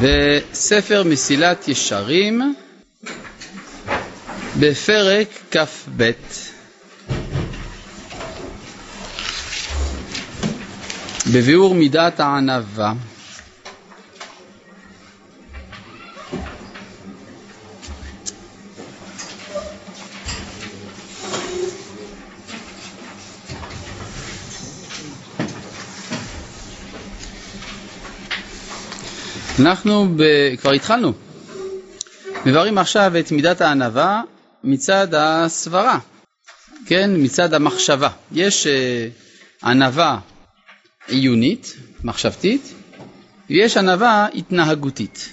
בספר מסילת ישרים, בפרק כ"ב. בביאור מידת הענווה. אנחנו ב... כבר התחלנו. מבררים עכשיו את מידת הענווה מצד הסברה, כן, מצד המחשבה. יש uh, ענווה עיונית, מחשבתית, ויש ענווה התנהגותית.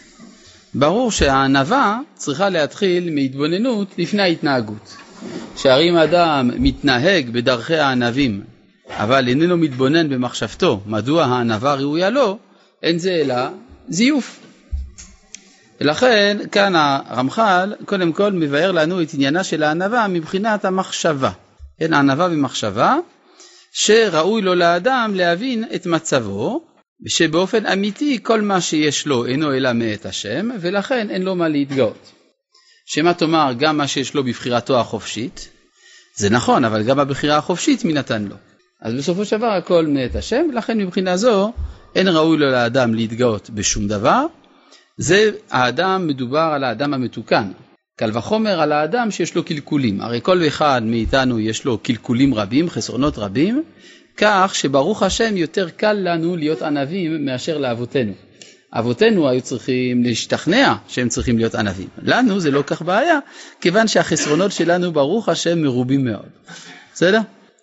ברור שהענווה צריכה להתחיל מהתבוננות לפני ההתנהגות. שהרי אם אדם מתנהג בדרכי הענבים, אבל איננו מתבונן במחשבתו מדוע הענווה ראויה לו, אין זה אלא זיוף. ולכן כאן הרמח"ל קודם כל מבאר לנו את עניינה של הענווה מבחינת המחשבה. כן, הענווה במחשבה, שראוי לו לאדם להבין את מצבו, שבאופן אמיתי כל מה שיש לו אינו אלא מאת השם, ולכן אין לו מה להתגאות. שמה תאמר גם מה שיש לו בבחירתו החופשית, זה נכון, אבל גם הבחירה החופשית מי נתן לו. אז בסופו של דבר הכל מאת השם, ולכן מבחינה זו אין ראוי לו לאדם להתגאות בשום דבר, זה האדם, מדובר על האדם המתוקן. קל וחומר על האדם שיש לו קלקולים. הרי כל אחד מאיתנו יש לו קלקולים רבים, חסרונות רבים, כך שברוך השם יותר קל לנו להיות ענבים מאשר לאבותינו. אבותינו היו צריכים להשתכנע שהם צריכים להיות ענבים. לנו זה לא כך בעיה, כיוון שהחסרונות שלנו ברוך השם מרובים מאוד. בסדר?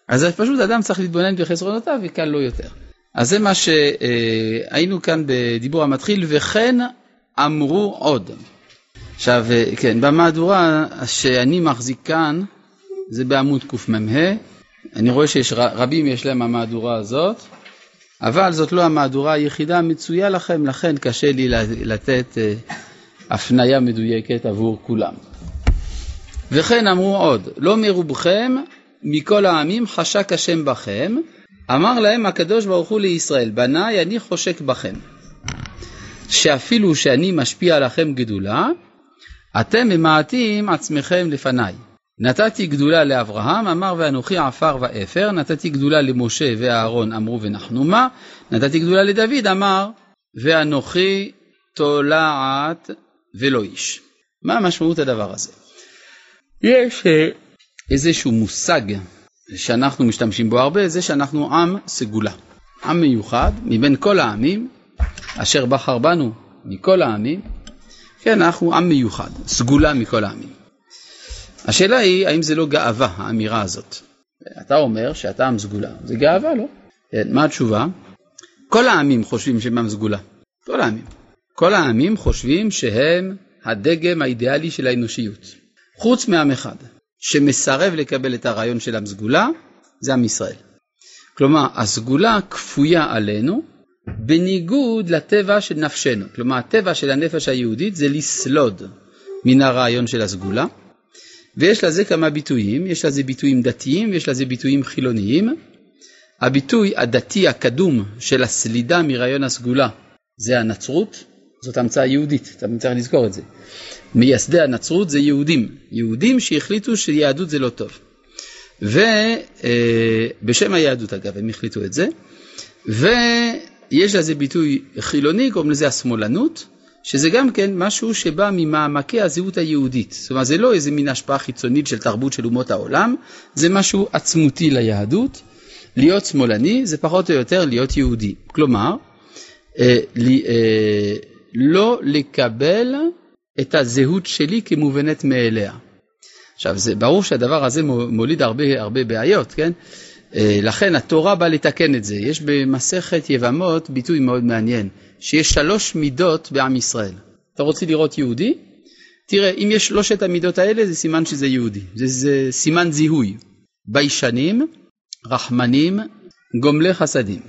אז פשוט אדם צריך להתבונן בחסרונותיו וקל לו יותר. אז זה מה שהיינו כאן בדיבור המתחיל, וכן אמרו עוד. עכשיו, כן, במהדורה שאני מחזיק כאן, זה בעמוד קמ"ה, אני רואה שיש רבים יש להם המהדורה הזאת, אבל זאת לא המהדורה היחידה המצויה לכם, לכן קשה לי לתת הפניה מדויקת עבור כולם. וכן אמרו עוד, לא מרובכם מכל העמים חשק השם בכם, אמר להם הקדוש ברוך הוא לישראל, בניי אני חושק בכם, שאפילו שאני משפיע עליכם גדולה, אתם ממעטים עצמכם לפניי. נתתי גדולה לאברהם, אמר ואנוכי עפר ואפר, נתתי גדולה למשה ואהרון, אמרו ונחנו מה, נתתי גדולה לדוד, אמר ואנוכי תולעת ולא איש. מה משמעות הדבר הזה? יש אה, איזשהו מושג שאנחנו משתמשים בו הרבה, זה שאנחנו עם סגולה. עם מיוחד מבין כל העמים, אשר בחר בנו מכל העמים, כן, אנחנו עם מיוחד, סגולה מכל העמים. השאלה היא, האם זה לא גאווה, האמירה הזאת? אתה אומר שאתה עם סגולה, זה גאווה, לא? כן, מה התשובה? כל העמים חושבים שהם עם סגולה, כל העמים. כל העמים חושבים שהם הדגם האידיאלי של האנושיות, חוץ מעם אחד. שמסרב לקבל את הרעיון של הסגולה, זה עם ישראל. כלומר, הסגולה כפויה עלינו בניגוד לטבע של נפשנו. כלומר, הטבע של הנפש היהודית זה לסלוד מן הרעיון של הסגולה, ויש לזה כמה ביטויים, יש לזה ביטויים דתיים ויש לזה ביטויים חילוניים. הביטוי הדתי הקדום של הסלידה מרעיון הסגולה זה הנצרות, זאת המצאה יהודית, אתה צריך לזכור את זה. מייסדי הנצרות זה יהודים, יהודים שהחליטו שיהדות זה לא טוב. ובשם אה, היהדות אגב, הם החליטו את זה. ויש לזה ביטוי חילוני, קוראים לזה השמאלנות, שזה גם כן משהו שבא ממעמקי הזהות היהודית. זאת אומרת, זה לא איזה מין השפעה חיצונית של תרבות של אומות העולם, זה משהו עצמותי ליהדות. להיות שמאלני זה פחות או יותר להיות יהודי. כלומר, אה, אה, לא לקבל את הזהות שלי כמובנת מאליה. עכשיו, זה ברור שהדבר הזה מוליד הרבה הרבה בעיות, כן? אה, לכן התורה באה לתקן את זה. יש במסכת יבמות ביטוי מאוד מעניין, שיש שלוש מידות בעם ישראל. אתה רוצה לראות יהודי? תראה, אם יש שלושת המידות האלה, זה סימן שזה יהודי. זה, זה סימן זיהוי. ביישנים, רחמנים, גומלי חסדים.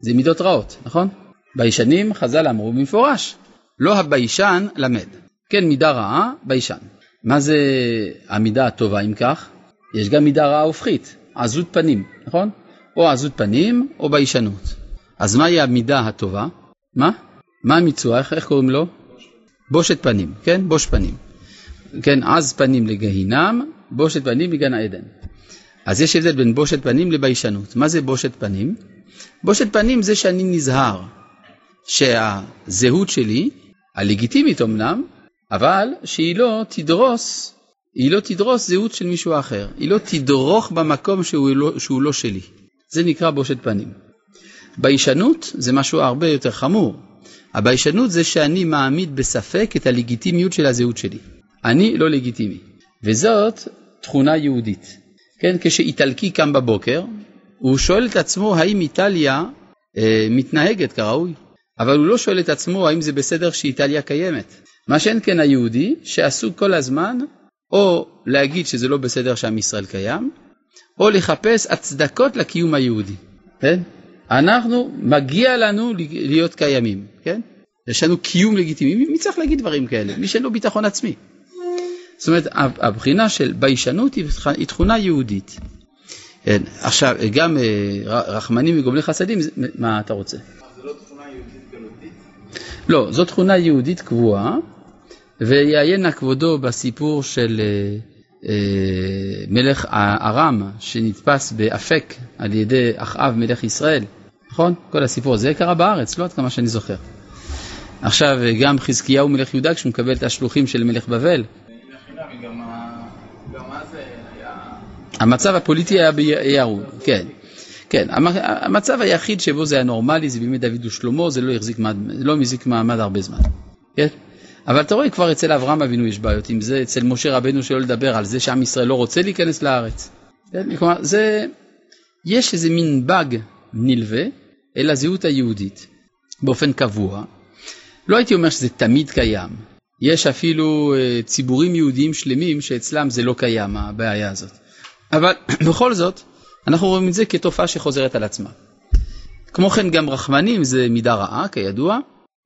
זה מידות רעות, נכון? ביישנים, חז"ל אמרו במפורש, לא הביישן למד. כן, מידה רעה, ביישן. מה זה המידה הטובה אם כך? יש גם מידה רעה הופכית, עזות פנים, נכון? או עזות פנים או ביישנות. אז מהי המידה הטובה? מה? מה המיצוע? איך, איך קוראים לו? בושת פנים, כן? בוש פנים. כן, עז פנים לגהינם, בושת פנים מגן העדן. אז יש הבדל בין בושת פנים לביישנות. מה זה בושת פנים? בושת פנים זה שאני נזהר שהזהות שלי, הלגיטימית אמנם, אבל שהיא לא תדרוס, היא לא תדרוס זהות של מישהו אחר. היא לא תדרוך במקום שהוא לא, שהוא לא שלי. זה נקרא בושת פנים. ביישנות זה משהו הרבה יותר חמור. הביישנות זה שאני מעמיד בספק את הלגיטימיות של הזהות שלי. אני לא לגיטימי. וזאת תכונה יהודית. כן, כשאיטלקי קם בבוקר, הוא שואל את עצמו האם איטליה אה, מתנהגת כראוי, אבל הוא לא שואל את עצמו האם זה בסדר שאיטליה קיימת. מה שאין כן היהודי, שעסוק כל הזמן או להגיד שזה לא בסדר שעם ישראל קיים, או לחפש הצדקות לקיום היהודי. כן? אנחנו, מגיע לנו להיות קיימים, כן? יש לנו קיום לגיטימי, מי צריך להגיד דברים כאלה? מי שאין לו ביטחון עצמי. זאת אומרת, הבחינה של ביישנות היא תכונה יהודית. כן, עכשיו, גם אה, רחמנים וגומלי חסדים, מה אתה רוצה? לא, זו תכונה יהודית קבועה, ויעיין נא כבודו בסיפור של אה, אה, מלך ארם שנתפס באפק על ידי אחאב מלך ישראל, נכון? כל הסיפור הזה קרה בארץ, לא עד כמה שאני זוכר. עכשיו גם חזקיהו מלך יהודה כשהוא מקבל את השלוחים של מלך בבל. המצב הפוליטי היה בירוד, כן. כן, המצב היחיד שבו זה היה נורמלי זה בימי דוד ושלמה, זה לא החזיק מעמד, לא מחזיק מעמד הרבה זמן. כן? אבל אתה רואה כבר אצל אברהם אבינו יש בעיות עם זה, אצל משה רבנו שלא לדבר על זה שעם ישראל לא רוצה להיכנס לארץ. כן? כלומר, זה, יש איזה מין באג נלווה אל הזהות היהודית באופן קבוע. לא הייתי אומר שזה תמיד קיים. יש אפילו uh, ציבורים יהודיים שלמים שאצלם זה לא קיים, הבעיה הזאת. אבל בכל זאת, אנחנו רואים את זה כתופעה שחוזרת על עצמה. כמו כן גם רחמנים זה מידה רעה, כידוע,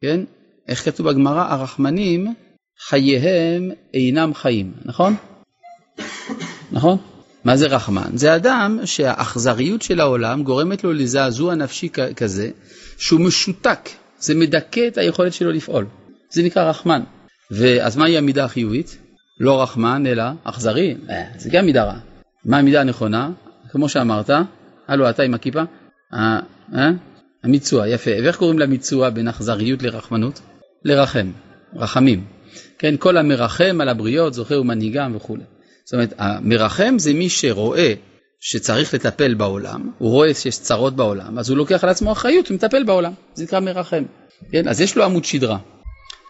כן? איך כתוב בגמרא? הרחמנים חייהם אינם חיים, נכון? נכון? מה זה רחמן? זה אדם שהאכזריות של העולם גורמת לו לזעזוע נפשי כזה שהוא משותק, זה מדכא את היכולת שלו לפעול. זה נקרא רחמן. ואז מהי המידה החיובית? לא רחמן אלא אכזרי, אה, זה גם מידה רעה. מה המידה הנכונה? כמו שאמרת, הלו אתה עם הכיפה? אה, אה? המיצוע, יפה. ואיך קוראים למיצוע בין אכזריות לרחמנות? לרחם, רחמים. כן, כל המרחם על הבריות זוכה ומנהיגם וכו'. זאת אומרת, המרחם זה מי שרואה שצריך לטפל בעולם, הוא רואה שיש צרות בעולם, אז הוא לוקח על עצמו אחריות ומטפל בעולם, זה נקרא מרחם. כן, אז יש לו עמוד שדרה.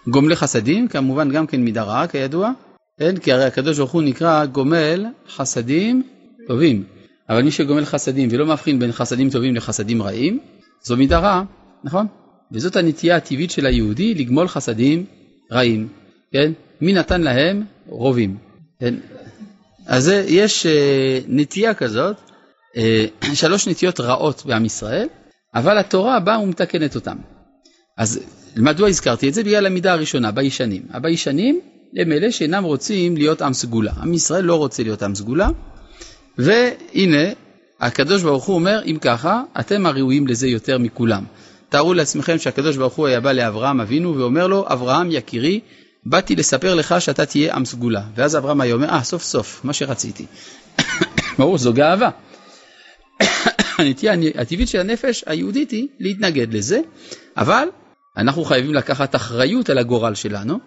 גומלי חסדים, כמובן גם כן מידה רעה כידוע, כן, כי הרי הקדוש ברוך הוא נקרא גומל חסדים טובים, אבל מי שגומל חסדים ולא מבחין בין חסדים טובים לחסדים רעים, זו מידה רעה, נכון? וזאת הנטייה הטבעית של היהודי לגמול חסדים רעים, כן? מי נתן להם רובים, כן? אז יש uh, נטייה כזאת, uh, שלוש נטיות רעות בעם ישראל, אבל התורה באה ומתקנת אותן. אז מדוע הזכרתי את זה? בגלל המידה הראשונה, ביישנים. הביישנים הם אלה שאינם רוצים להיות עם סגולה. עם ישראל לא רוצה להיות עם סגולה, והנה, הקדוש ברוך הוא אומר, אם ככה, אתם הראויים לזה יותר מכולם. תארו לעצמכם שהקדוש ברוך הוא היה בא לאברהם אבינו ואומר לו, אברהם יקירי, באתי לספר לך שאתה תהיה עם סגולה. ואז אברהם היה אומר, אה, סוף סוף, מה שרציתי. ברור, זו גאווה. הנטייה הטבעית של הנפש היהודית היא להתנגד לזה, אבל אנחנו חייבים לקחת אחריות על הגורל שלנו,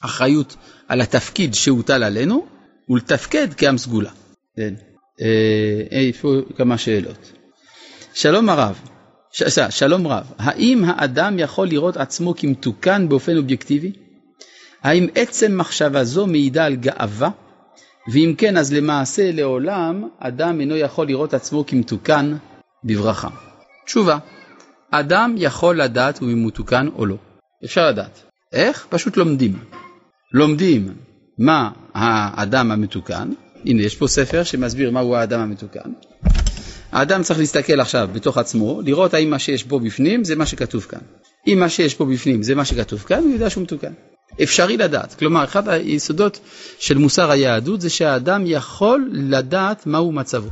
אחריות על התפקיד שהוטל עלינו, ולתפקד כעם סגולה. כן. אה, איפה כמה שאלות. שלום הרב, ש, שלום רב, האם האדם יכול לראות עצמו כמתוקן באופן אובייקטיבי? האם עצם מחשבה זו מעידה על גאווה? ואם כן, אז למעשה לעולם אדם אינו יכול לראות עצמו כמתוקן בברכה. תשובה, אדם יכול לדעת אם הוא מתוקן או לא. אפשר לדעת. איך? פשוט לומדים. לומדים מה האדם המתוקן, הנה יש פה ספר שמסביר מהו האדם המתוקן. האדם צריך להסתכל עכשיו בתוך עצמו, לראות האם מה שיש פה בפנים זה מה שכתוב כאן. אם מה שיש פה בפנים זה מה שכתוב כאן, הוא יודע שהוא מתוקן. אפשרי לדעת. כלומר, אחד היסודות של מוסר היהדות זה שהאדם יכול לדעת מהו מצבו.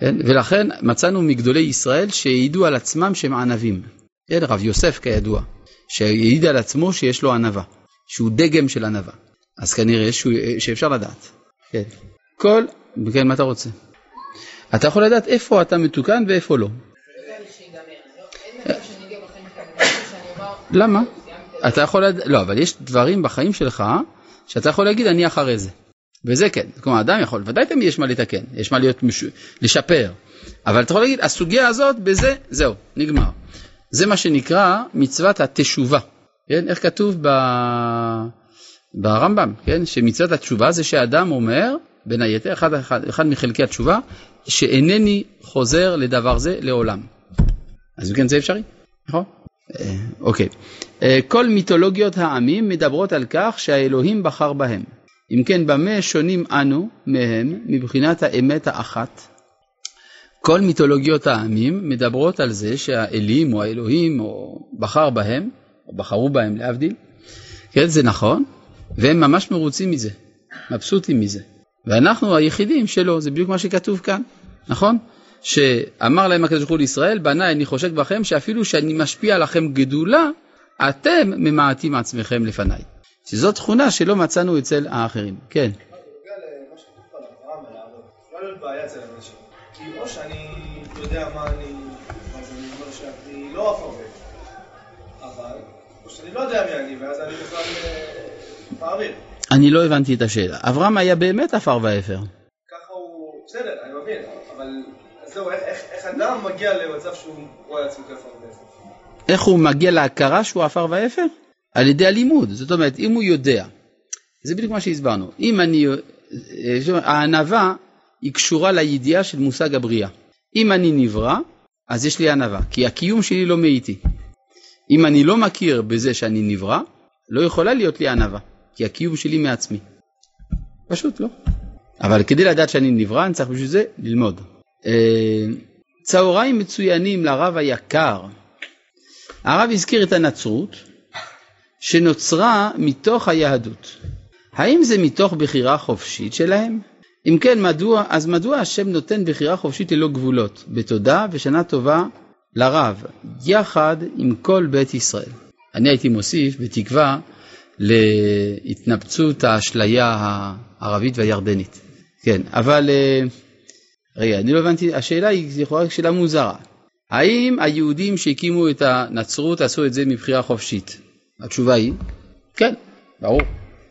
כן? ולכן מצאנו מגדולי ישראל שהעידו על עצמם שהם ענבים. כן, רב יוסף כידוע. שהעיד על עצמו שיש לו ענווה, שהוא דגם של ענווה. אז כנראה שהוא, שאפשר לדעת. כן. כל, כן, מה אתה רוצה? אתה יכול לדעת איפה אתה מתוקן ואיפה לא. למה? אתה יכול לדעת, לא, אבל יש דברים בחיים שלך שאתה יכול להגיד אני אחרי זה. וזה כן, כלומר אדם יכול, ודאי תמיד יש מה לתקן, יש מה להיות מש... לשפר, אבל אתה יכול להגיד הסוגיה הזאת בזה, זהו, נגמר. זה מה שנקרא מצוות התשובה, כן? איך כתוב ב... ברמב"ם, כן? שמצוות התשובה זה שאדם אומר, בין היתר, אחד, אחד, אחד מחלקי התשובה, שאינני חוזר לדבר זה לעולם. אז כן זה אפשרי, נכון? אה, אוקיי. אה, כל מיתולוגיות העמים מדברות על כך שהאלוהים בחר בהם. אם כן, במה שונים אנו מהם מבחינת האמת האחת? כל מיתולוגיות העמים מדברות על זה שהאלים או האלוהים או בחר בהם, או בחרו בהם להבדיל, כן, זה נכון, והם ממש מרוצים מזה, מבסוטים מזה. ואנחנו היחידים שלא, זה בדיוק מה שכתוב כאן, נכון? שאמר להם הקדוש ברוך הוא לישראל, בניי אני חושק בכם שאפילו שאני משפיע עליכם גדולה, אתם ממעטים עצמכם לפניי. שזו תכונה שלא מצאנו אצל האחרים. כן. אני, לא יודע מי אני, ואז אני בכלל. אני לא הבנתי את השאלה. אברהם היה באמת עפר ואפר. ככה הוא, בסדר, אני מבין, אבל זהו, איך אדם מגיע למצב שהוא רואה עצמו כעפר ואפר? איך הוא מגיע להכרה שהוא עפר ואפר? על ידי הלימוד. זאת אומרת, אם הוא יודע, זה בדיוק מה שהסברנו, אם אני, הענווה היא קשורה לידיעה של מושג הבריאה. אם אני נברא, אז יש לי ענווה, כי הקיום שלי לא מאיתי. אם אני לא מכיר בזה שאני נברא, לא יכולה להיות לי ענווה, כי הקיום שלי מעצמי. פשוט לא. אבל כדי לדעת שאני נברא, אני צריך בשביל זה ללמוד. אה, צהריים מצוינים לרב היקר. הרב הזכיר את הנצרות, שנוצרה מתוך היהדות. האם זה מתוך בחירה חופשית שלהם? אם כן, מדוע, אז מדוע השם נותן בחירה חופשית ללא גבולות? בתודה ושנה טובה לרב, יחד עם כל בית ישראל. אני הייתי מוסיף, בתקווה, להתנפצות האשליה הערבית והירדנית. כן, אבל אה, רגע, אני לא הבנתי, השאלה היא לכאורה שאלה מוזרה. האם היהודים שהקימו את הנצרות עשו את זה מבחירה חופשית? התשובה היא, כן, ברור.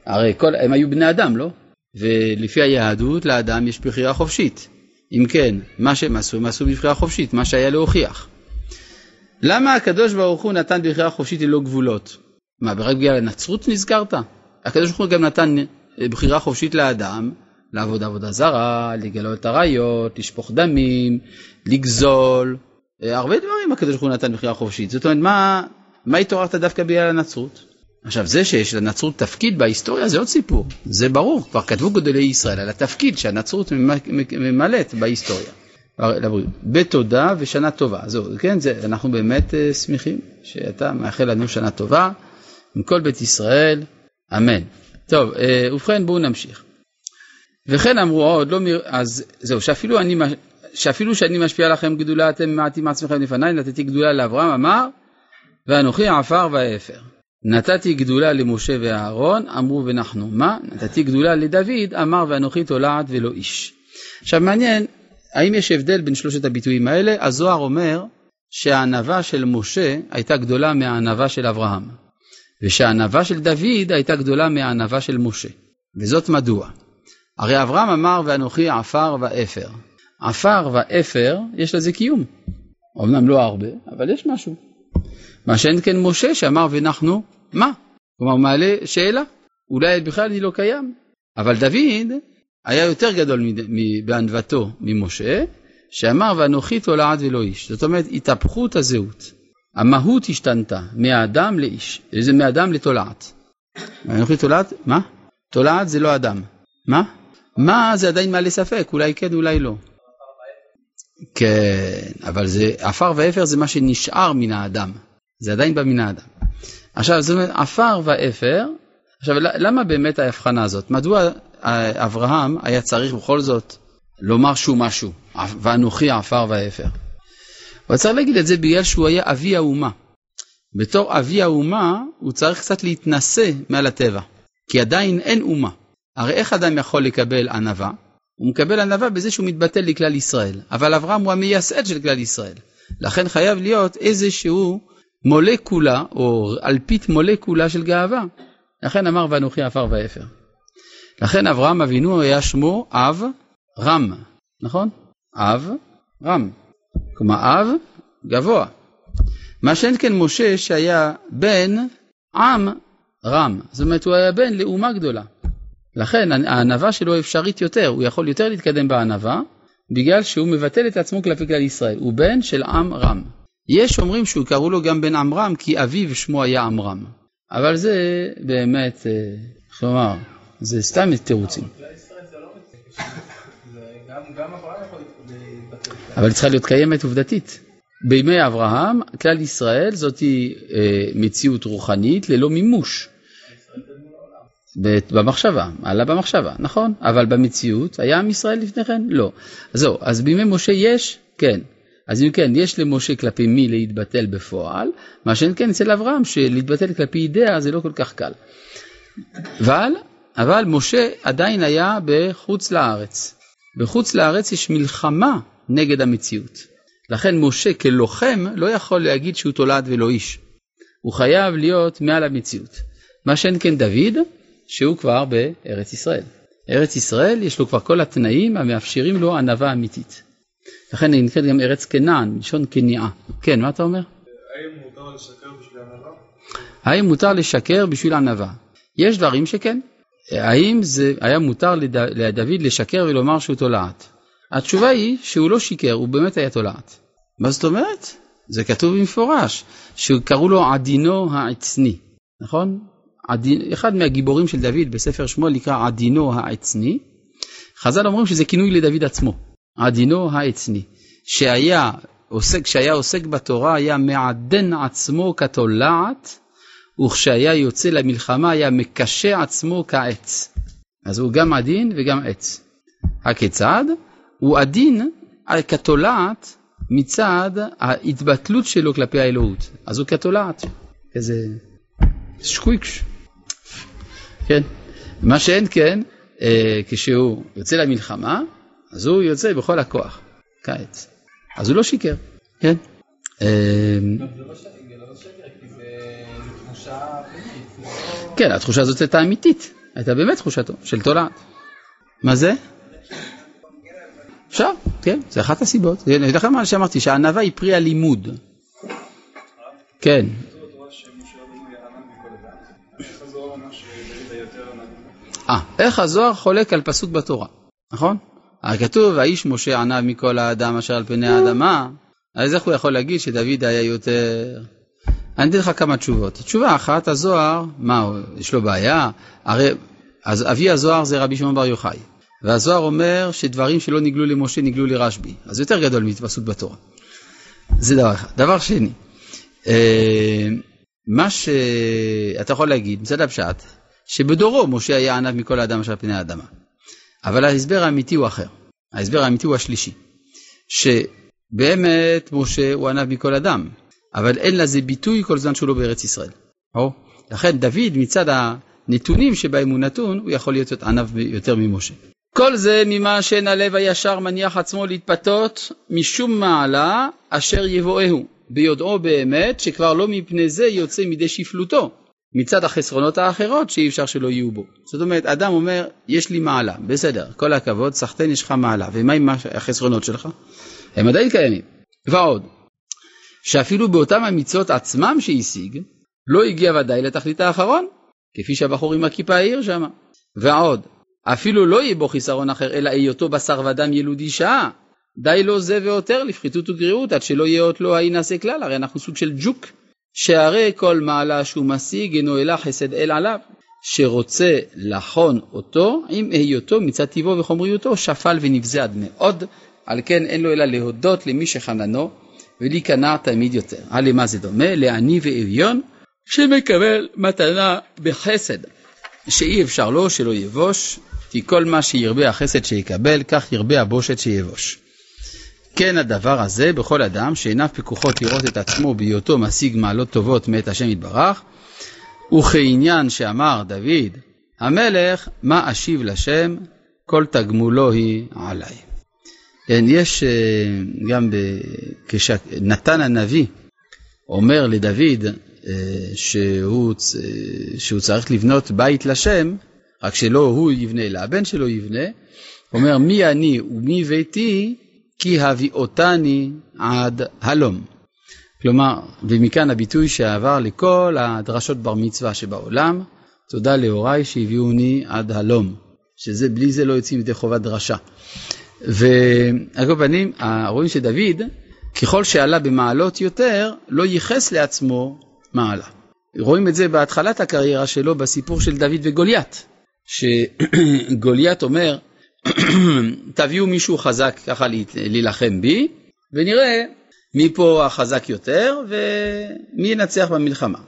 הרי כל, הם היו בני אדם, לא? ולפי היהדות לאדם יש בחירה חופשית. אם כן, מה שהם עשו, הם עשו בבחירה חופשית, מה שהיה להוכיח. למה הקדוש ברוך הוא נתן בחירה חופשית ללא גבולות? מה, ברק בגלל הנצרות נזכרת? הקדוש ברוך הוא גם נתן בחירה חופשית לאדם לעבוד עבודה זרה, לגלות עריות, לשפוך דמים, לגזול, אה, הרבה דברים הקדוש ברוך הוא נתן בחירה חופשית. זאת אומרת, מה, מה התעוררת דווקא בגלל הנצרות? עכשיו, זה שיש לנצרות תפקיד בהיסטוריה זה עוד סיפור, זה ברור, כבר כתבו גדולי ישראל על התפקיד שהנצרות ממלאת בהיסטוריה. בתודה ושנה טובה. זהו, כן, זה, אנחנו באמת uh, שמחים שאתה מאחל לנו שנה טובה עם כל בית ישראל, אמן. טוב, uh, ובכן בואו נמשיך. וכן אמרו עוד, לא מ... אז זהו, שאפילו, אני, שאפילו שאני משפיע לכם גדולה אתם מעטים עצמכם לפניי, נתתי גדולה לאברהם, אמר, ואנוכי עפר ואפר. נתתי גדולה למשה ואהרון, אמרו ונחנו מה? נתתי גדולה לדוד, אמר ואנוכי תולעת ולא איש. עכשיו מעניין, האם יש הבדל בין שלושת הביטויים האלה? הזוהר אומר שהענווה של משה הייתה גדולה מהענווה של אברהם, ושהענווה של דוד הייתה גדולה מהענווה של משה. וזאת מדוע? הרי אברהם אמר ואנוכי עפר ואפר. עפר ואפר יש לזה קיום. אמנם לא הרבה, אבל יש משהו. מה שאין כן משה שאמר ונחנו מה? כלומר מעלה שאלה, אולי בכלל היא לא קיים. אבל דוד היה יותר גדול בענוותו ממשה, שאמר ואנוכי תולעת ולא איש. זאת אומרת התהפכות הזהות. המהות השתנתה מאדם לאיש, זה מאדם לתולעת. ואנוכי תולעת, מה? תולעת זה לא אדם. מה? מה זה עדיין מעלה ספק, אולי כן, אולי לא. כן, אבל זה, עפר ואפר זה מה שנשאר מן האדם. זה עדיין בא מן האדם. עכשיו, זאת אומרת, עפר ואפר, עכשיו, למה באמת ההבחנה הזאת? מדוע אברהם היה צריך בכל זאת לומר שהוא משהו, ואנוכי עפר ואפר? הוא צריך להגיד את זה בגלל שהוא היה אבי האומה. בתור אבי האומה, הוא צריך קצת להתנשא מעל הטבע, כי עדיין אין אומה. הרי איך אדם יכול לקבל ענווה? הוא מקבל ענווה בזה שהוא מתבטל לכלל ישראל, אבל אברהם הוא המייסד של כלל ישראל. לכן חייב להיות איזשהו מולקולה, או אלפית מולקולה של גאווה. לכן אמר ואנוכי עפר ואפר. לכן אברהם אבינו היה שמו אב רם, נכון? אב רם. כלומר אב גבוה. מה שאין כן משה שהיה בן עם רם, זאת אומרת הוא היה בן לאומה גדולה. לכן הענווה שלו אפשרית יותר, הוא יכול יותר להתקדם בענווה, בגלל שהוא מבטל את עצמו כלפי כלל ישראל, הוא בן של עם רם. יש אומרים שהוא קראו לו גם בן עמרם כי אביו שמו היה עמרם, אבל זה באמת, איך לומר, זה סתם תירוצים. אבל צריכה להיות קיימת עובדתית. בימי אברהם, כלל ישראל זאת היא אה, מציאות רוחנית ללא מימוש. במחשבה, עלה במחשבה, נכון, אבל במציאות היה עם ישראל לפני כן? לא. אז זהו, אז בימי משה יש? כן. אז אם כן, יש למשה כלפי מי להתבטל בפועל, מה שאין כן אצל אברהם, שלהתבטל כלפי אידאה זה לא כל כך קל. אבל, אבל משה עדיין היה בחוץ לארץ. בחוץ לארץ יש מלחמה נגד המציאות. לכן משה כלוחם לא יכול להגיד שהוא תולד ולא איש. הוא חייב להיות מעל המציאות. מה שאין כן דוד, שהוא כבר בארץ ישראל. ארץ ישראל יש לו כבר כל התנאים המאפשרים לו ענווה אמיתית. לכן היא נקראת גם ארץ כנען, מלשון כניעה. כן, מה אתה אומר? האם מותר לשקר בשביל ענווה? האם מותר לשקר בשביל ענווה? יש דברים שכן. האם זה היה מותר לד... לדוד לשקר ולומר שהוא תולעת? התשובה היא שהוא לא שיקר, הוא באמת היה תולעת. מה זאת אומרת? זה כתוב במפורש, שקראו לו עדינו העצני, נכון? עדין, אחד מהגיבורים של דוד בספר שמואל נקרא עדינו העצני. חז"ל אומרים שזה כינוי לדוד עצמו, עדינו העצני, שהיה עוסק, כשהיה עוסק בתורה היה מעדן עצמו כתולעת, וכשהיה יוצא למלחמה היה מקשה עצמו כעץ. אז הוא גם עדין וגם עץ. הכיצד? הוא עדין כתולעת מצד ההתבטלות שלו כלפי האלוהות. אז הוא כתולעת, כזה שקוויקש. כן? מה שאין כן, אה, כשהוא יוצא למלחמה, אז הוא יוצא בכל הכוח, קיץ. אז הוא לא שיקר, כן? אה, כן, התחושה הזאת הייתה אמיתית, הייתה באמת תחושתו של תולעת. מה זה? אפשר, כן, זה אחת הסיבות. אני לכם מה שאמרתי, שהענווה היא פרי הלימוד. כן. אה, איך הזוהר חולק על פסוק בתורה, נכון? כתוב, האיש משה ענב מכל האדם אשר על פני האדמה, אז איך הוא יכול להגיד שדוד היה יותר... אני אתן לך כמה תשובות. תשובה אחת, הזוהר, מה, יש לו בעיה? הרי, אז אבי הזוהר זה רבי שמעון בר יוחאי. והזוהר אומר שדברים שלא נגלו למשה נגלו לרשב"י, אז יותר גדול מהתפסות בתורה. זה דבר אחד. דבר שני, אה, מה שאתה יכול להגיד, מצד הפשט, שבדורו משה היה ענב מכל האדם אשר פני האדמה. אבל ההסבר האמיתי הוא אחר. ההסבר האמיתי הוא השלישי. שבאמת משה הוא ענב מכל אדם, אבל אין לזה ביטוי כל זמן שהוא לא בארץ ישראל. או? לכן דוד מצד הנתונים שבהם הוא נתון, הוא יכול להיות ענב יותר ממשה. כל זה ממה שאין הלב הישר מניח עצמו להתפתות משום מעלה אשר יבואהו, ביודעו באמת שכבר לא מפני זה יוצא מידי שפלותו, מצד החסרונות האחרות שאי אפשר שלא יהיו בו. זאת אומרת, אדם אומר, יש לי מעלה, בסדר, כל הכבוד, סחטיין יש לך מעלה, ומה עם החסרונות שלך? הם עדיין קיימים. ועוד, שאפילו באותם המצוות עצמם שהשיג, לא הגיע ודאי לתכלית האחרון, כפי שהבחור עם הכיפה העיר שם. ועוד, אפילו לא יהיה בו חיסרון אחר, אלא היותו בשר ודם ילוד אישה. די לו זה ועותר לפחיתות וגריעות, עד שלא יהיה אות לו ההינשא כלל, הרי אנחנו סוג של ג'וק. שהרי כל מעלה שהוא משיג אינו אלא חסד אל עליו, שרוצה לחון אותו עם היותו מצד טיבו וחומריותו שפל ונבזה עד מאוד, על כן אין לו אלא להודות למי שחננו ולהיכנע תמיד יותר. הרי מה זה דומה? לעני ואביון שמקבל מתנה בחסד, שאי אפשר לו שלא יבוש, כי כל מה שירבה החסד שיקבל, כך ירבה הבושת שיבוש. כן הדבר הזה בכל אדם שעיניו פקוחות לראות את עצמו בהיותו משיג מעלות טובות מאת השם יתברך, וכעניין שאמר דוד המלך, מה אשיב לשם, כל תגמולו היא עליי. כן, יש אה, גם כשנתן הנביא אומר לדוד אה, שהוא, אה, שהוא צריך לבנות בית לשם, רק שלא הוא יבנה, אלא הבן שלו יבנה, אומר מי אני ומי ביתי כי הביאותני עד הלום. כלומר, ומכאן הביטוי שעבר לכל הדרשות בר מצווה שבעולם, תודה להוריי שהביאוני עד הלום, שזה בלי זה לא יוצאים ידי חובת דרשה. ועל כל פנים, רואים שדוד, ככל שעלה במעלות יותר, לא ייחס לעצמו מעלה. רואים את זה בהתחלת הקריירה שלו בסיפור של דוד וגוליית, שגוליית אומר, תביאו מישהו חזק ככה להילחם בי, ונראה מי פה החזק יותר ומי ינצח במלחמה.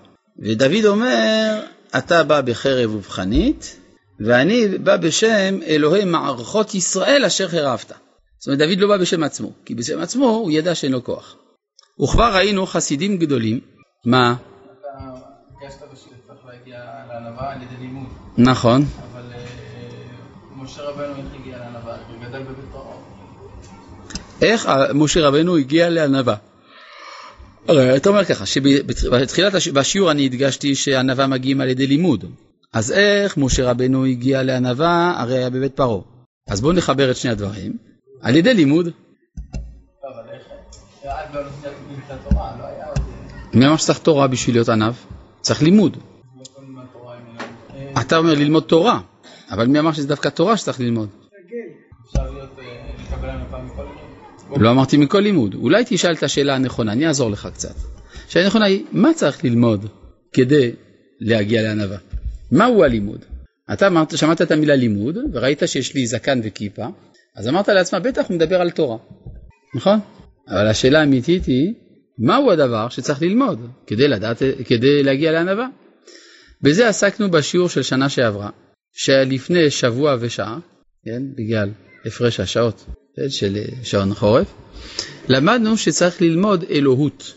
ודוד אומר, אתה בא בחרב ובחנית, ואני בא בשם אלוהי מערכות ישראל אשר חרבת. זאת אומרת, דוד לא בא בשם עצמו, כי בשם עצמו הוא ידע שאין לו כוח. וכבר ראינו חסידים גדולים, מה? נכון. אבל אה, משה רבנו איך הגיע לענווה? הוא גדל בבית פרעה. איך משה רבנו הגיע לענווה? אתה אומר ככה, שבתחילת השיעור אני הדגשתי שענווה מגיעים על ידי לימוד. אז איך משה רבנו הגיע לענווה, הרי היה בבית פרעה. אז בואו נחבר את שני הדברים. על ידי לימוד. מי אמר שצריך תורה בשביל להיות ענב? צריך לימוד. אתה אומר ללמוד תורה, אבל מי אמר שזה דווקא תורה שצריך ללמוד? לא אמרתי מכל לימוד. אולי תשאל את השאלה הנכונה, אני אעזור לך קצת. השאלה הנכונה היא, מה צריך ללמוד כדי להגיע לענווה? מהו הלימוד? אתה אמרת, שמעת את המילה לימוד, וראית שיש לי זקן וכיפה, אז אמרת לעצמך, בטח הוא מדבר על תורה, נכון? אבל השאלה האמיתית היא, מהו הדבר שצריך ללמוד כדי, לדעת, כדי להגיע לענווה? בזה עסקנו בשיעור של שנה שעברה, שלפני שבוע ושעה, כן, בגלל הפרש השעות כן, של שעון חורף, למדנו שצריך ללמוד אלוהות.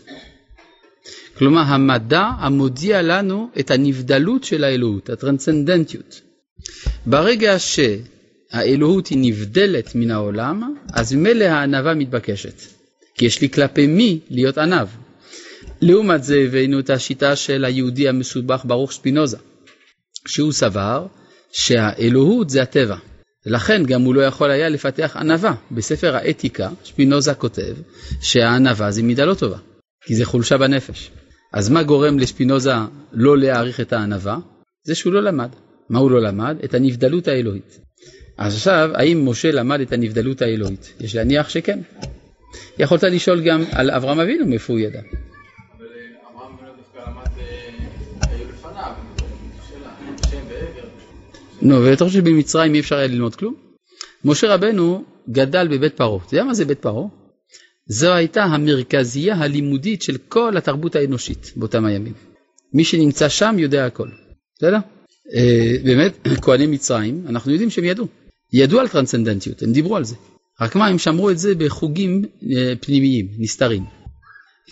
כלומר, המדע המודיע לנו את הנבדלות של האלוהות, הטרנסצנדנטיות. ברגע שהאלוהות היא נבדלת מן העולם, אז ממילא הענווה מתבקשת. כי יש לי כלפי מי להיות ענב. לעומת זה הבאנו את השיטה של היהודי המסובך ברוך ספינוזה, שהוא סבר שהאלוהות זה הטבע. לכן גם הוא לא יכול היה לפתח ענווה. בספר האתיקה שפינוזה כותב שהענווה זה מידה לא טובה, כי זה חולשה בנפש. אז מה גורם לשפינוזה לא להעריך את הענווה? זה שהוא לא למד. מה הוא לא למד? את הנבדלות האלוהית. אז עכשיו, האם משה למד את הנבדלות האלוהית? יש להניח שכן. יכולת לשאול גם על אברהם אבינו מאיפה הוא ידע. נו, ואתה חושב שבמצרים אי אפשר היה ללמוד כלום? משה רבנו גדל בבית פרעה. אתה יודע מה זה בית פרעה? זו הייתה המרכזייה הלימודית של כל התרבות האנושית באותם הימים. מי שנמצא שם יודע הכל. בסדר? אה, באמת, כהני מצרים, אנחנו יודעים שהם ידעו. ידעו על טרנסצנדנטיות, הם דיברו על זה. רק מה, הם שמרו את זה בחוגים אה, פנימיים, נסתרים.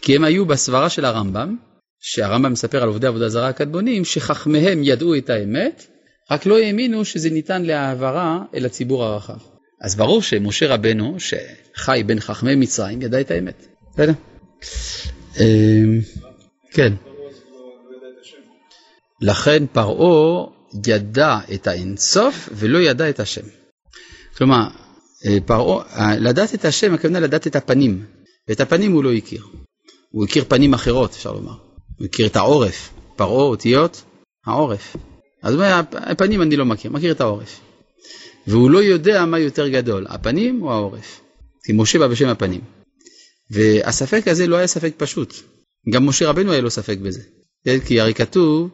כי הם היו בסברה של הרמב"ם, שהרמב"ם מספר על עובדי עבודה זרה הקדמונים, שחכמיהם ידעו את האמת, רק לא האמינו שזה ניתן להעברה אל הציבור הרחב. אז ברור שמשה רבנו, שחי בין חכמי מצרים, ידע את האמת. בסדר? אמ, כן. לכן פרעה ידע את האינסוף ולא ידע את השם. כלומר, אה, פרעה, אה, לדעת את השם, הכוונה לדעת את הפנים, ואת הפנים הוא לא הכיר. הוא הכיר פנים אחרות, אפשר לומר. הוא הכיר את העורף, פרעה, אותיות, העורף. אז הוא אומר, הפנים אני לא מכיר, מכיר את העורף. והוא לא יודע מה יותר גדול, הפנים או העורף. כי משה בא בשם הפנים. והספק הזה לא היה ספק פשוט. גם משה רבנו היה לו ספק בזה. כן? כי הרי כתוב,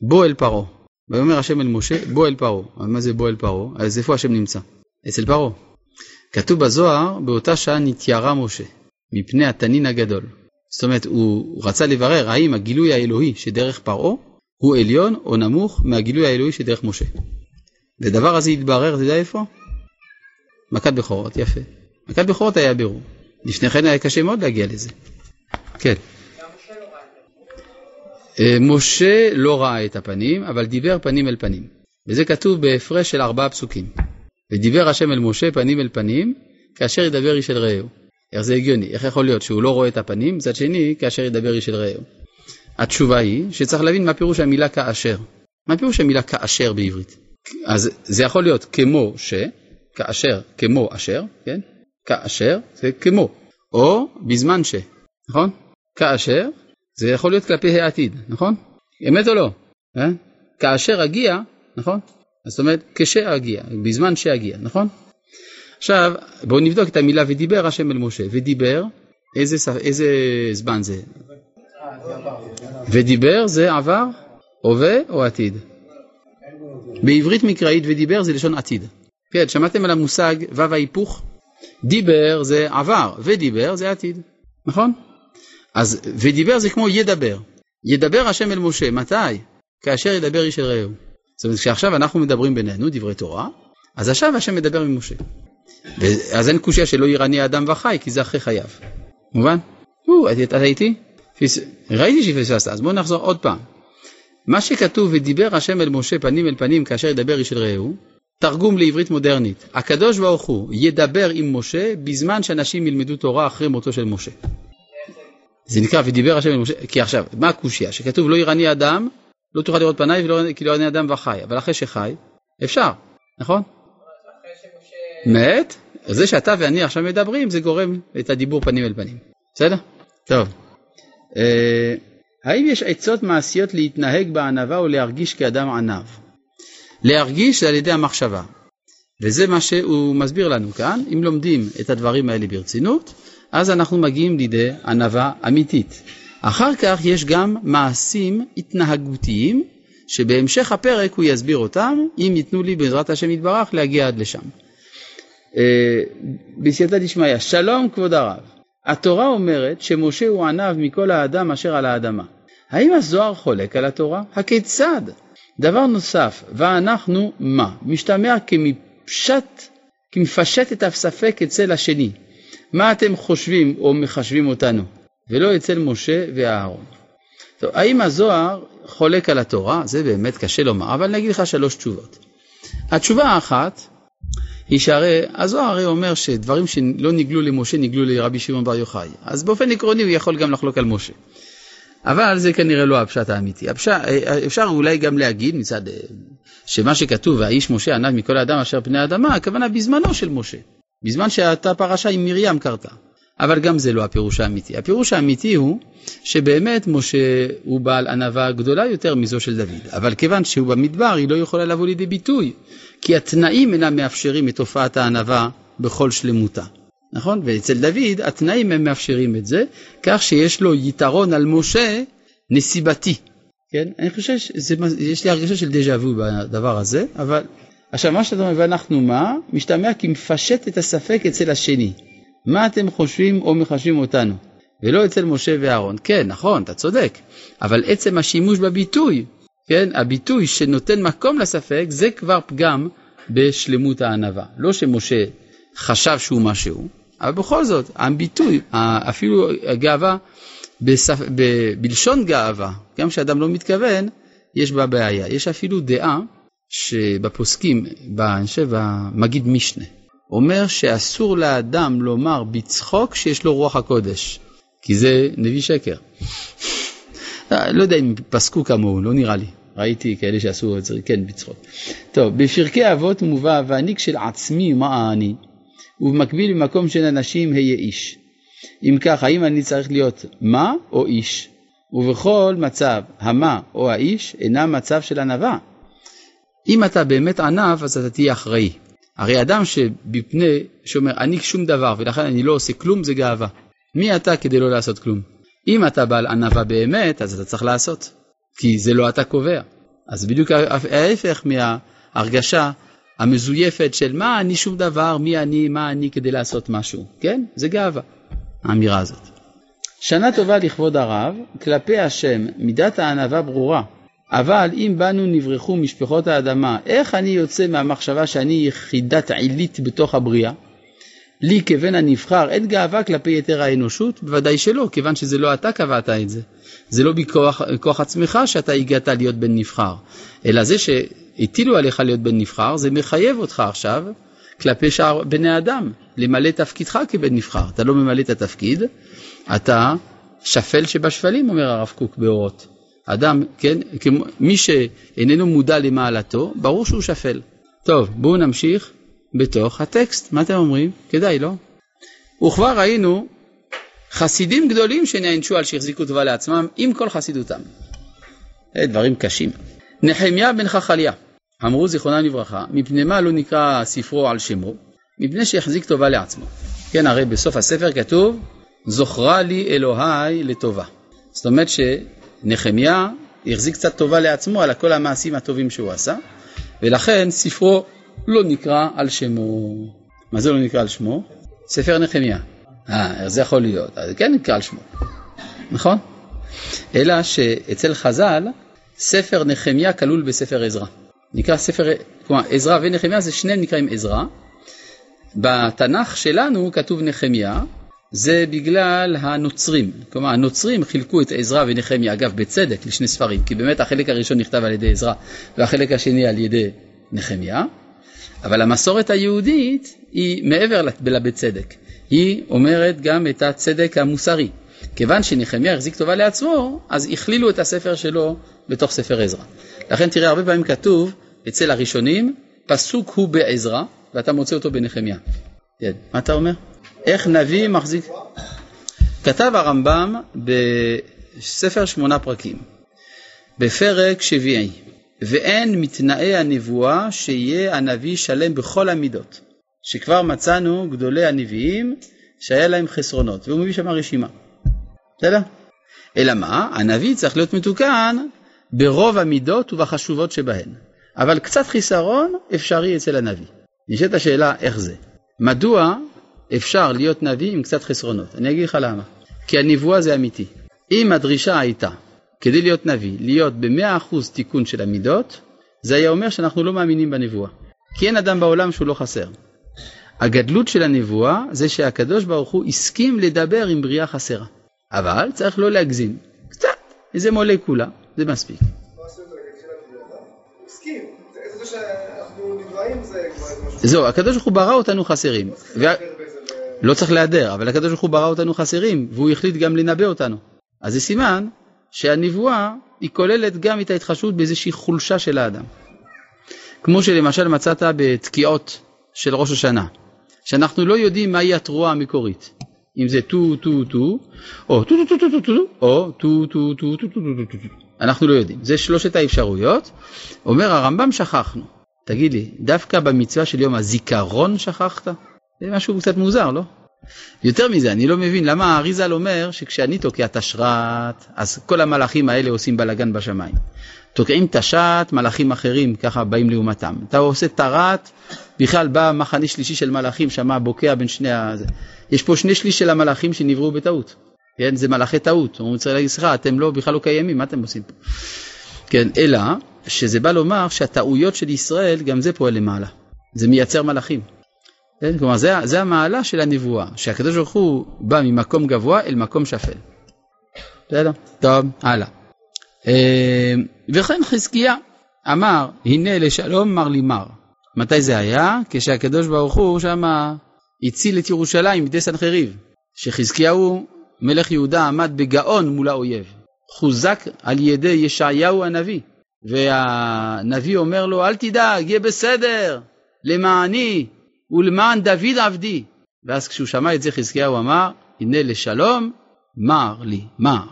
בוא אל פרעה. ויאמר השם אל משה, בוא אל פרעה. מה זה בוא אל פרעה? אז איפה השם נמצא? אצל פרעה. כתוב בזוהר, באותה שעה נתיירה משה, מפני התנין הגדול. זאת אומרת, הוא רצה לברר האם הגילוי האלוהי שדרך פרעה הוא עליון או נמוך מהגילוי האלוהי שדרך משה. ודבר הזה יתברר, אתה יודע איפה? מכת בכורות, יפה. מכת בכורות היה בירור. לפני כן היה קשה מאוד להגיע לזה. כן. אה, משה לא ראה את הפנים, אבל דיבר פנים אל פנים. וזה כתוב בהפרש של ארבעה פסוקים. ודיבר השם אל משה פנים אל פנים, כאשר ידבר איש אל רעהו. איך זה הגיוני? איך יכול להיות שהוא לא רואה את הפנים, מצד שני, כאשר ידבר איש אל רעהו? התשובה היא שצריך להבין מה פירוש המילה כאשר. מה פירוש המילה כאשר בעברית? אז זה יכול להיות כמו ש, כאשר, כמו אשר, כן? כאשר זה כמו, או בזמן ש, נכון? כאשר זה יכול להיות כלפי העתיד, נכון? אמת או לא? אה? כאשר אגיע, נכון? זאת אומרת, כשאגיע, בזמן שאגיע, נכון? עכשיו, בואו נבדוק את המילה ודיבר השם אל משה. ודיבר, איזה, איזה זמן זה? ודיבר זה עבר, הווה או עתיד? בעברית מקראית ודיבר זה לשון עתיד. כן, שמעתם על המושג וו ההיפוך? דיבר זה עבר, ודיבר זה עתיד, נכון? אז ודיבר זה כמו ידבר. ידבר השם אל משה, מתי? כאשר ידבר איש אל רעהו. זאת אומרת, כשעכשיו אנחנו מדברים בינינו דברי תורה, אז עכשיו השם מדבר עם משה. אז אין קושייה שלא ירני אדם וחי, כי זה אחרי חייו. מובן? אתה איתי? ראיתי שפספסת, אז בואו נחזור עוד פעם. מה שכתוב ודיבר השם אל משה פנים אל פנים כאשר ידבר איש אל רעהו, תרגום לעברית מודרנית. הקדוש ברוך הוא ידבר עם משה בזמן שאנשים ילמדו תורה אחרי מותו של משה. זה נקרא ודיבר השם אל משה, כי עכשיו, מה הקושייה? שכתוב לא ירני אדם, לא תוכל לראות פניי ולא כי לא ירני אדם וחי, אבל אחרי שחי, אפשר, נכון? מת, זה שאתה ואני עכשיו מדברים, זה גורם את הדיבור פנים אל פנים. בסדר? טוב. אה, האם יש עצות מעשיות להתנהג בענווה או להרגיש כאדם ענב? להרגיש זה על ידי המחשבה. וזה מה שהוא מסביר לנו כאן. אם לומדים את הדברים האלה ברצינות, אז אנחנו מגיעים לידי ענווה אמיתית. אחר כך יש גם מעשים התנהגותיים, שבהמשך הפרק הוא יסביר אותם, אם ייתנו לי בעזרת השם יתברך להגיע עד לשם. אה, בסייעתא דשמיא, שלום כבוד הרב. התורה אומרת שמשה הוא עניו מכל האדם אשר על האדמה. האם הזוהר חולק על התורה? הכיצד? דבר נוסף, ואנחנו מה? משתמע כמפשט, כמפשט את הספק אצל השני. מה אתם חושבים או מחשבים אותנו? ולא אצל משה ואהרון. טוב, האם הזוהר חולק על התורה? זה באמת קשה לומר, אבל אני אגיד לך שלוש תשובות. התשובה האחת, היא שהרי הזוהר הרי אומר שדברים שלא נגלו למשה נגלו לרבי שמעון בר יוחאי. אז באופן עקרוני הוא יכול גם לחלוק על משה. אבל זה כנראה לא הפשט האמיתי. הפשט, אפשר אולי גם להגיד מצד שמה שכתוב, והאיש משה ענב מכל האדם אשר פני האדמה, הכוונה בזמנו של משה. בזמן שהייתה פרשה עם מרים קרתה. אבל גם זה לא הפירוש האמיתי. הפירוש האמיתי הוא שבאמת משה הוא בעל ענווה גדולה יותר מזו של דוד. אבל כיוון שהוא במדבר, היא לא יכולה לבוא לידי ביטוי, כי התנאים אינם מאפשרים את תופעת הענווה בכל שלמותה. נכון? ואצל דוד התנאים הם מאפשרים את זה, כך שיש לו יתרון על משה נסיבתי. כן? אני חושב שיש לי הרגשה של דז'ה וו בדבר הזה, אבל עכשיו מה שאתה אומר, ואנחנו מה? משתמע כי מפשט את הספק אצל השני. מה אתם חושבים או מחשבים אותנו? ולא אצל משה ואהרון. כן, נכון, אתה צודק, אבל עצם השימוש בביטוי, כן, הביטוי שנותן מקום לספק, זה כבר פגם בשלמות הענווה. לא שמשה חשב שהוא משהו, אבל בכל זאת, הביטוי, אפילו הגאווה, בספ... ב... בלשון גאווה, גם כשאדם לא מתכוון, יש בה בעיה. יש אפילו דעה שבפוסקים, אני חושב, המגיד משנה, אומר שאסור לאדם לומר בצחוק שיש לו רוח הקודש, כי זה נביא שקר. לא יודע אם פסקו כמוהו, לא נראה לי. ראיתי כאלה שעשו את זה, כן, בצחוק. טוב, בפרקי אבות מובא, ואני כשלעצמי מה אני, ובמקביל במקום של אנשים היה איש. אם כך, האם אני צריך להיות מה או איש? ובכל מצב, המה או האיש אינם מצב של ענווה. אם אתה באמת ענב, אז אתה תהיה אחראי. הרי אדם שבפני, שאומר, אני שום דבר ולכן אני לא עושה כלום, זה גאווה. מי אתה כדי לא לעשות כלום? אם אתה בעל ענווה באמת, אז אתה צריך לעשות, כי זה לא אתה קובע. אז בדיוק ההפך מההרגשה המזויפת של מה אני שום דבר, מי אני, מה אני כדי לעשות משהו, כן? זה גאווה, האמירה הזאת. שנה טובה לכבוד הרב, כלפי השם מידת הענווה ברורה, אבל אם בנו נברחו משפחות האדמה, איך אני יוצא מהמחשבה שאני יחידת עילית בתוך הבריאה? לי כבן הנבחר אין גאווה כלפי יתר האנושות? בוודאי שלא, כיוון שזה לא אתה קבעת את זה. זה לא בכוח עצמך שאתה הגעת להיות בן נבחר, אלא זה שהטילו עליך להיות בן נבחר, זה מחייב אותך עכשיו כלפי שאר בני אדם, למלא תפקידך כבן נבחר. אתה לא ממלא את התפקיד, אתה שפל שבשפלים, אומר הרב קוק באורות. אדם, כן, כמו, מי שאיננו מודע למעלתו, ברור שהוא שפל. טוב, בואו נמשיך בתוך הטקסט. מה אתם אומרים? כדאי, לא? וכבר ראינו חסידים גדולים שנענשו על שהחזיקו טובה לעצמם עם כל חסידותם. זה דברים קשים. נחמיה בן חכליה, אמרו זיכרונם לברכה, מפני מה לא נקרא ספרו על שמו? מפני שהחזיק טובה לעצמו. כן, הרי בסוף הספר כתוב, זוכרה לי אלוהי לטובה. זאת אומרת שנחמיה החזיק קצת טובה לעצמו על כל המעשים הטובים שהוא עשה, ולכן ספרו לא נקרא על שמו. מה זה לא נקרא על שמו? ספר נחמיה. אה, איך זה יכול להיות? אז כן נקרא על שמו, נכון? אלא שאצל חז"ל, ספר נחמיה כלול בספר עזרא. נקרא ספר, כלומר עזרא ונחמיה זה שניהם נקראים עזרא. בתנ"ך שלנו כתוב נחמיה, זה בגלל הנוצרים. כלומר, הנוצרים חילקו את עזרא ונחמיה, אגב, בצדק, לשני ספרים, כי באמת החלק הראשון נכתב על ידי עזרא והחלק השני על ידי נחמיה, אבל המסורת היהודית היא מעבר לבית צדק. היא אומרת גם את הצדק המוסרי. כיוון שנחמיה החזיק טובה לעצמו, אז הכלילו את הספר שלו בתוך ספר עזרא. לכן תראה, הרבה פעמים כתוב אצל הראשונים, פסוק הוא בעזרא, ואתה מוצא אותו בנחמיה. כן, מה אתה אומר? איך נביא מחזיק... כתב הרמב"ם בספר שמונה פרקים, בפרק שביעי, ואין מתנאי הנבואה שיהיה הנביא שלם בכל המידות. שכבר מצאנו גדולי הנביאים שהיה להם חסרונות, והוא מביא שם רשימה. בסדר? אלא מה? הנביא צריך להיות מתוקן ברוב המידות ובחשובות שבהן. אבל קצת חיסרון אפשרי אצל הנביא. נשאלת השאלה איך זה. מדוע אפשר להיות נביא עם קצת חסרונות? אני אגיד לך למה. כי הנבואה זה אמיתי. אם הדרישה הייתה, כדי להיות נביא, להיות ב-100% תיקון של המידות, זה היה אומר שאנחנו לא מאמינים בנבואה. כי אין אדם בעולם שהוא לא חסר. הגדלות של הנבואה זה שהקדוש ברוך הוא הסכים לדבר עם בריאה חסרה. אבל צריך לא להגזים. קצת, איזה מולקולה, זה מספיק. זהו, הקדוש ברוך הוא ברא אותנו חסרים. לא צריך להיעדר, אבל הקדוש ברוך הוא ברא אותנו חסרים, והוא החליט גם לנבא אותנו. אז זה סימן שהנבואה היא כוללת גם את ההתחשבות באיזושהי חולשה של האדם. כמו שלמשל מצאת בתקיעות של ראש השנה. שאנחנו לא יודעים מהי התרועה המקורית. אם זה טו טו טו, או טו טו טו טו טו, או טו טו טו טו טו טו טו. אנחנו לא יודעים. זה שלושת האפשרויות. אומר הרמב"ם שכחנו. תגיד לי, דווקא במצווה של יום הזיכרון שכחת? זה משהו קצת מוזר, לא? יותר מזה, אני לא מבין למה האריזל אומר שכשאני תוקע את השרת, אז כל המלאכים האלה עושים בלאגן בשמיים. תוקעים תש"ת, מלאכים אחרים ככה באים לעומתם. אתה עושה תרת, בכלל בא מחנה שלישי של מלאכים, שמה בוקע בין שני ה... יש פה שני שליש של המלאכים שנבראו בטעות. כן, זה מלאכי טעות. אומרים צריך להגיד, סליחה, אתם לא, בכלל לא קיימים, מה אתם עושים פה? כן, אלא שזה בא לומר שהטעויות של ישראל, גם זה פועל למעלה. זה מייצר מלאכים. כן? כלומר, זה, זה המעלה של הנבואה, שהקדוש ברוך הוא בא ממקום גבוה אל מקום שפל. בסדר? טוב, הלאה. אה, וכן חזקיה אמר, הנה לשלום מר לי מר. מתי זה היה? כשהקדוש ברוך הוא שמה הציל את ירושלים מידי סנחריב. שחזקיהו מלך יהודה עמד בגאון מול האויב. חוזק על ידי ישעיהו הנביא. והנביא אומר לו, אל תדאג, יהיה בסדר, למעני ולמען דוד עבדי. ואז כשהוא שמע את זה חזקיהו אמר, הנה לשלום מר לי, מר.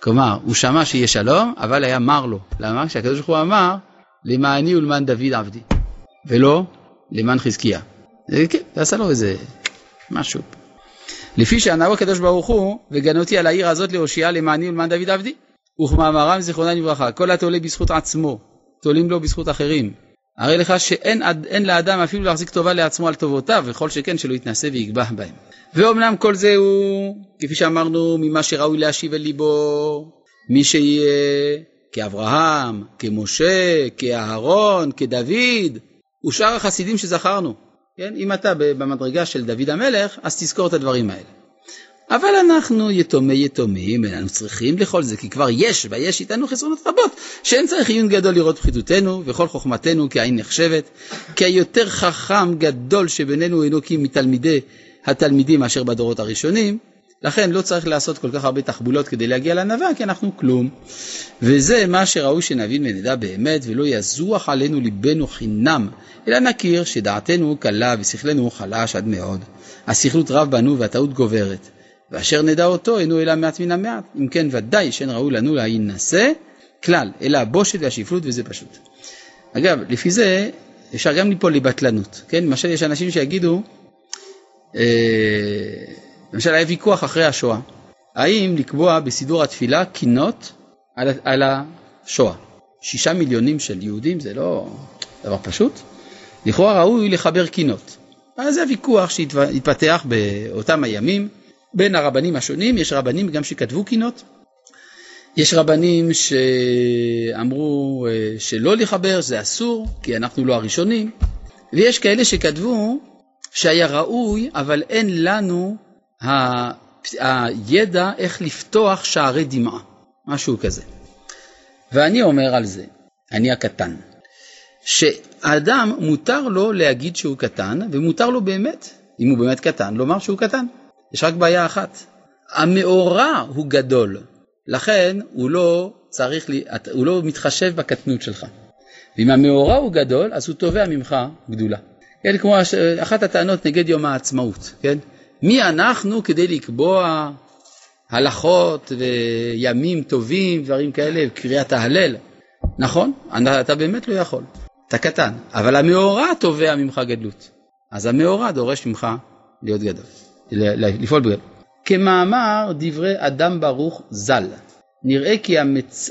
כלומר, הוא שמע שיהיה שלום, אבל היה מר לו. למה? כשהקדוש ברוך הוא אמר, למעני ולמען דוד עבדי, ולא למען חזקיה. כן, זה עשה לו איזה משהו. לפי שענהו הקדוש ברוך הוא, וגנותי על העיר הזאת להושיעה למעני ולמען דוד עבדי. וכמאמרם זיכרונם לברכה, כל התולה בזכות עצמו, תולים לו בזכות אחרים. הרי לך שאין לאדם אפילו להחזיק טובה לעצמו על טובותיו, וכל שכן שלא יתנשא ויגבה בהם. ואומנם כל זה הוא, כפי שאמרנו, ממה שראוי להשיב אל ליבו, מי שיהיה כאברהם, כמשה, כאהרון, כדוד, ושאר החסידים שזכרנו. כן? אם אתה במדרגה של דוד המלך, אז תזכור את הדברים האלה. אבל אנחנו יתומי יתומים, איננו צריכים לכל זה, כי כבר יש, ויש איתנו חסרונות רבות, שאין צריך עיון גדול לראות פחיתותנו, וכל חוכמתנו כעין נחשבת, כי היותר חכם גדול שבינינו אינו כי מתלמידי התלמידים אשר בדורות הראשונים, לכן לא צריך לעשות כל כך הרבה תחבולות כדי להגיע לענווה, כי אנחנו כלום. וזה מה שראוי שנבין ונדע באמת, ולא יזוח עלינו ליבנו חינם, אלא נכיר שדעתנו קלה ושכלנו חלש עד מאוד. השכלות רב בנו והטעות גוברת. ואשר נדע אותו אינו אלא מעט מן המעט. אם כן ודאי שאין ראוי לנו להינשא כלל, אלא הבושת והשפלות וזה פשוט. אגב, לפי זה אפשר גם ליפול לבטלנות, כן? למשל יש אנשים שיגידו, אה, למשל היה ויכוח אחרי השואה, האם לקבוע בסידור התפילה קינות על, על השואה. שישה מיליונים של יהודים זה לא דבר פשוט, לכאורה ראוי לחבר קינות. אז זה הוויכוח שהתפתח באותם הימים בין הרבנים השונים, יש רבנים גם שכתבו קינות, יש רבנים שאמרו אה, שלא לחבר, זה אסור, כי אנחנו לא הראשונים, ויש כאלה שכתבו שהיה ראוי, אבל אין לנו הידע איך לפתוח שערי דמעה, משהו כזה. ואני אומר על זה, אני הקטן, שאדם מותר לו להגיד שהוא קטן, ומותר לו באמת, אם הוא באמת קטן, לומר שהוא קטן. יש רק בעיה אחת, המאורע הוא גדול, לכן הוא לא צריך, לי, הוא לא מתחשב בקטנות שלך. ואם המאורע הוא גדול, אז הוא תובע ממך גדולה. כן, כמו אחת הטענות נגד יום העצמאות, כן? מי אנחנו כדי לקבוע הלכות וימים טובים, דברים כאלה, קריאת ההלל? נכון, אתה באמת לא יכול, אתה קטן, אבל המאורע תובע ממך גדלות. אז המאורע דורש ממך להיות גדול. לפעול בגלל. כמאמר דברי אדם ברוך ז"ל, נראה כי המצ...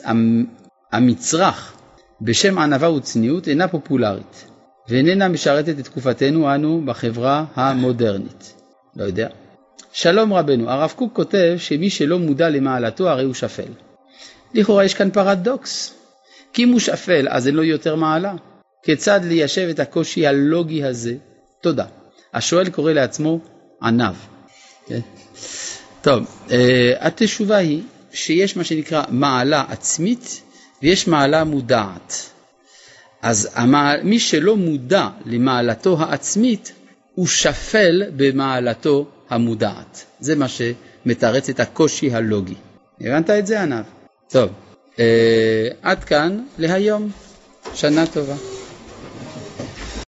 המצרך בשם ענווה וצניעות אינה פופולרית, ואיננה משרתת את תקופתנו אנו בחברה המודרנית. לא יודע. שלום רבנו, הרב קוק כותב שמי שלא מודע למעלתו הרי הוא שפל. לכאורה יש כאן פרדוקס, כי אם הוא שפל אז אין לו יותר מעלה. כיצד ליישב את הקושי הלוגי הזה? תודה. השואל קורא לעצמו עניו. כן? טוב, אה, התשובה היא שיש מה שנקרא מעלה עצמית ויש מעלה מודעת. אז המעל, מי שלא מודע למעלתו העצמית הוא שפל במעלתו המודעת. זה מה שמתרץ את הקושי הלוגי. הבנת את זה עניו? טוב, אה, עד כאן להיום. שנה טובה.